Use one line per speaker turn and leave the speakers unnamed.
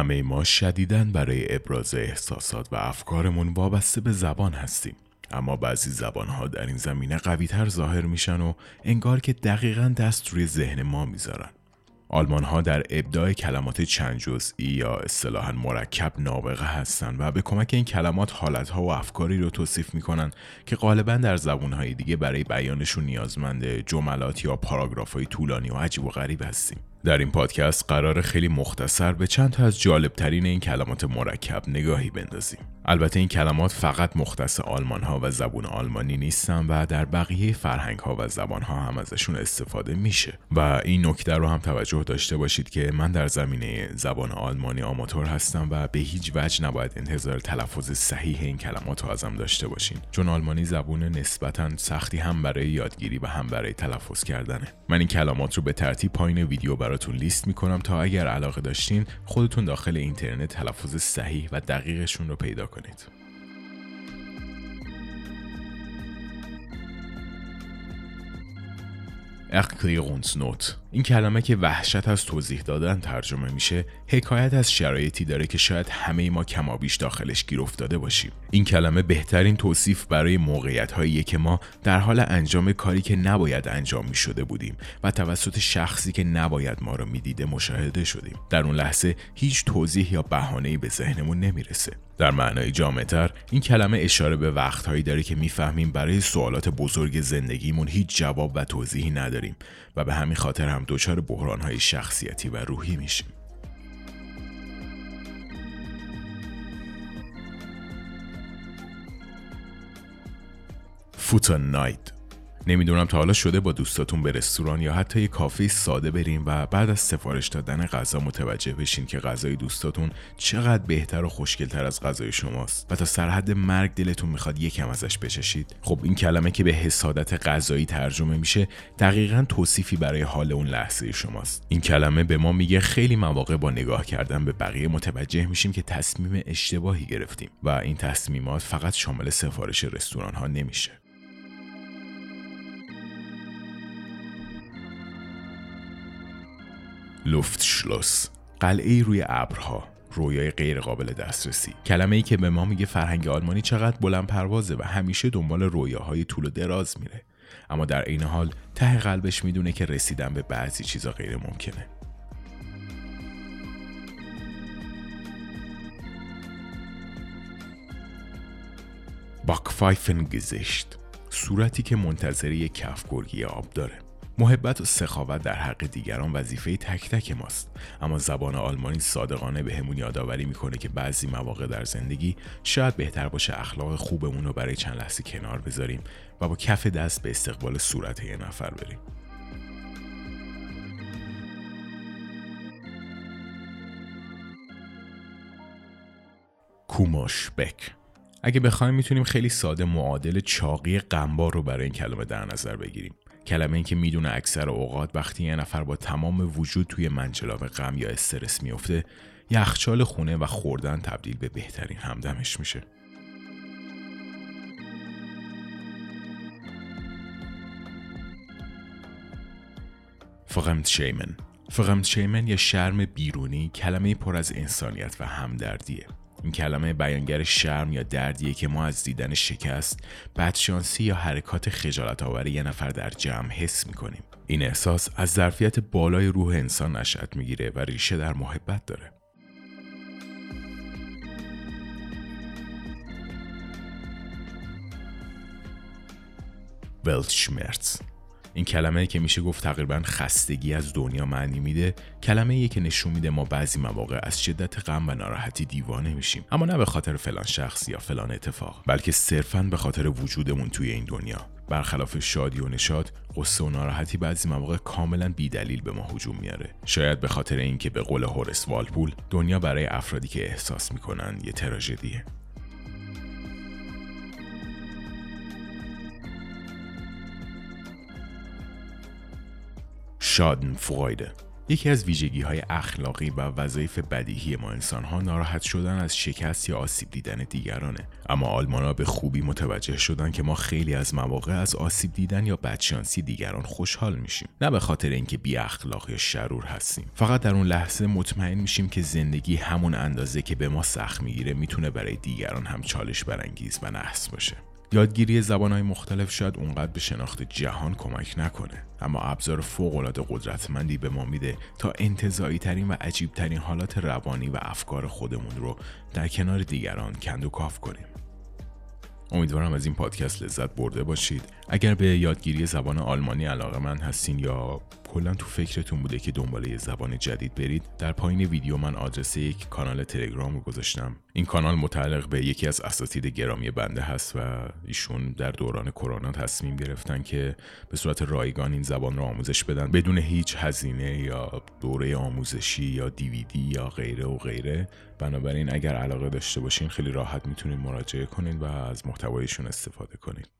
همه ما شدیدن برای ابراز احساسات و افکارمون وابسته به زبان هستیم. اما بعضی زبانها در این زمینه قویتر ظاهر میشن و انگار که دقیقا دست روی ذهن ما می‌ذارن. آلمان ها در ابداع کلمات چند جزئی یا اصطلاحا مرکب نابغه هستند و به کمک این کلمات حالت ها و افکاری رو توصیف می‌کنن که غالبا در زبون های دیگه برای بیانشون نیازمند جملات یا پاراگراف های طولانی و عجیب و غریب هستیم. در این پادکست قرار خیلی مختصر به چند تا از جالبترین این کلمات مرکب نگاهی بندازیم. البته این کلمات فقط مختص آلمان ها و زبون آلمانی نیستن و در بقیه فرهنگ ها و زبان ها هم ازشون استفاده میشه. و این نکته رو هم توجه داشته باشید که من در زمینه زبان آلمانی آماتور هستم و به هیچ وجه نباید انتظار تلفظ صحیح این کلمات رو ازم داشته باشین. چون آلمانی زبون نسبتا سختی هم برای یادگیری و هم برای تلفظ کردنه. من این کلمات رو به ترتیب پایین ویدیو براتون لیست می‌کنم تا اگر علاقه داشتین خودتون داخل اینترنت تلفظ صحیح و دقیقشون رو پیدا کنید. نوت این کلمه که وحشت از توضیح دادن ترجمه میشه حکایت از شرایطی داره که شاید همه ما کمابیش داخلش گیر افتاده باشیم. این کلمه بهترین توصیف برای موقعیت هایی که ما در حال انجام کاری که نباید انجام می شده بودیم و توسط شخصی که نباید ما رو می‌دیده مشاهده شدیم. در اون لحظه هیچ توضیح یا بهانه‌ای به ذهنمون نمی‌رسه. در معنای جامعتر این کلمه اشاره به وقتهایی داره که می‌فهمیم برای سوالات بزرگ زندگیمون هیچ جواب و توضیحی نداریم و به همین خاطر هم دچار بحرانهای شخصیتی و روحی میشیم. فوتون نایت. نمی‌دونم تا حالا شده با دوستاتون به رستوران یا حتی یه کافه ساده بریم و بعد از سفارش دادن غذا متوجه بشین که غذای دوستاتون چقدر بهتر و خوشگلتر از غذای شماست. و تا سرحد مرگ دلتون می‌خواد یکم ازش بچشید. خب این کلمه که به حسادت غذایی ترجمه میشه دقیقا توصیفی برای حال اون لحظه شماست. این کلمه به ما میگه خیلی مواقع با نگاه کردن به بقیه متوجه میشیم که تصمیم اشتباهی گرفتیم و این تصمیمات فقط شامل سفارش رستوران ها نمیشه. لوفتشلوس قلعه روی ابرها رویای غیر قابل دسترسی. کلمه ای که به ما میگه فرهنگ آلمانی چقدر بلند پروازه و همیشه دنبال رویاهای طول و دراز میره. اما در عین حال ته قلبش می‌دونه که رسیدن به بعضی چیزا غیر ممکنه. باکفایفن گزشت صورتی که منتظر یک کفگرگی آب داره. محبت و سخاوت در حق دیگران وظیفه تک تک ماست. اما زبان آلمانی صادقانه به همون یادآوری می‌کنه که بعضی مواقع در زندگی شاید بهتر باشه اخلاق خوبمون رو برای چند لحظه کنار بذاریم و با کف دست به استقبال صورت یه نفر بریم. کوماش بک. اگه بخوایم می‌تونیم خیلی ساده معادل چاقی قنبار رو برای این کلمه در نظر بگیریم. کلمه این که می‌دونه اکثر اوقات وقتی یه نفر با تمام وجود توی منجلاب غم یا استرس میفته یخچال خونه و خوردن تبدیل به بهترین همدمش میشه. فقمت شیمن. فقمت شیمن یه شرم بیرونی کلمه پر از انسانیت و همدردیه. این کلمه بیانگر شرم یا دردیه که ما از دیدن شکست، بدشانسی یا حرکات خجالت آور یه نفر در جمع حس می‌کنیم. این احساس از ظرفیت بالای روح انسان نشأت می‌گیره و ریشه در محبت داره. ولتشمرتز این کلمه که میشه گفت تقریبا خستگی از دنیا معنی میده کلمه که نشون میده ما بعضی مواقع از شدت غم و ناراحتی دیوانه میشیم. اما نه به خاطر فلان شخص یا فلان اتفاق بلکه صرفا به خاطر وجودمون توی این دنیا. برخلاف شادی و نشاد قصه و ناراحتی بعضی مواقع کاملا بیدلیل به ما هجوم میاره. شاید به خاطر اینکه به قول هورس والپول دنیا برای افرادی که احساس می‌کنن یه تراژدیه. شادن فویده یکی از ویژگی های اخلاقی و وظایف بدیهی ما انسان ها ناراحت شدن از شکست یا آسیب دیدن دیگرانه. اما آلمان به خوبی متوجه شدن که ما خیلی از مواقع از آسیب دیدن یا بدشانسی دیگران خوشحال میشیم. نه به خاطر اینکه بی اخلاق یا شرور هستیم. فقط در اون لحظه مطمئن میشیم که زندگی همون اندازه که به ما سخت می‌گیره می‌تونه برای دیگران هم چالش برانگیز و نحس باشه. یادگیری زبانهای مختلف شاید اونقدر به شناخت جهان کمک نکنه. اما ابزار فوقالعاده قدرتمندی به ما میده تا انتظایی ترین و عجیب ترین حالات روانی و افکار خودمون رو در کنار دیگران کند و کاف کنیم. امیدوارم از این پادکست لذت برده باشید. اگر به یادگیری زبان آلمانی علاقه من هستین یا کلا تو فکرتون بوده که دنبال یه زبان جدید برید؟ در پایین ویدیو من آدرس یک کانال تلگرام رو گذاشتم. این کانال متعلق به یکی از اساتید گرامی بنده هست و ایشون در دوران کرونا تصمیم گرفتن که به صورت رایگان این زبان رو آموزش بدن. بدون هیچ هزینه یا دوره آموزشی یا دیویدی یا غیره و غیره. بنابراین اگر علاقه داشته باشین خیلی راحت می‌تونید مراجعه کنید و از محتوایشون استفاده کنید.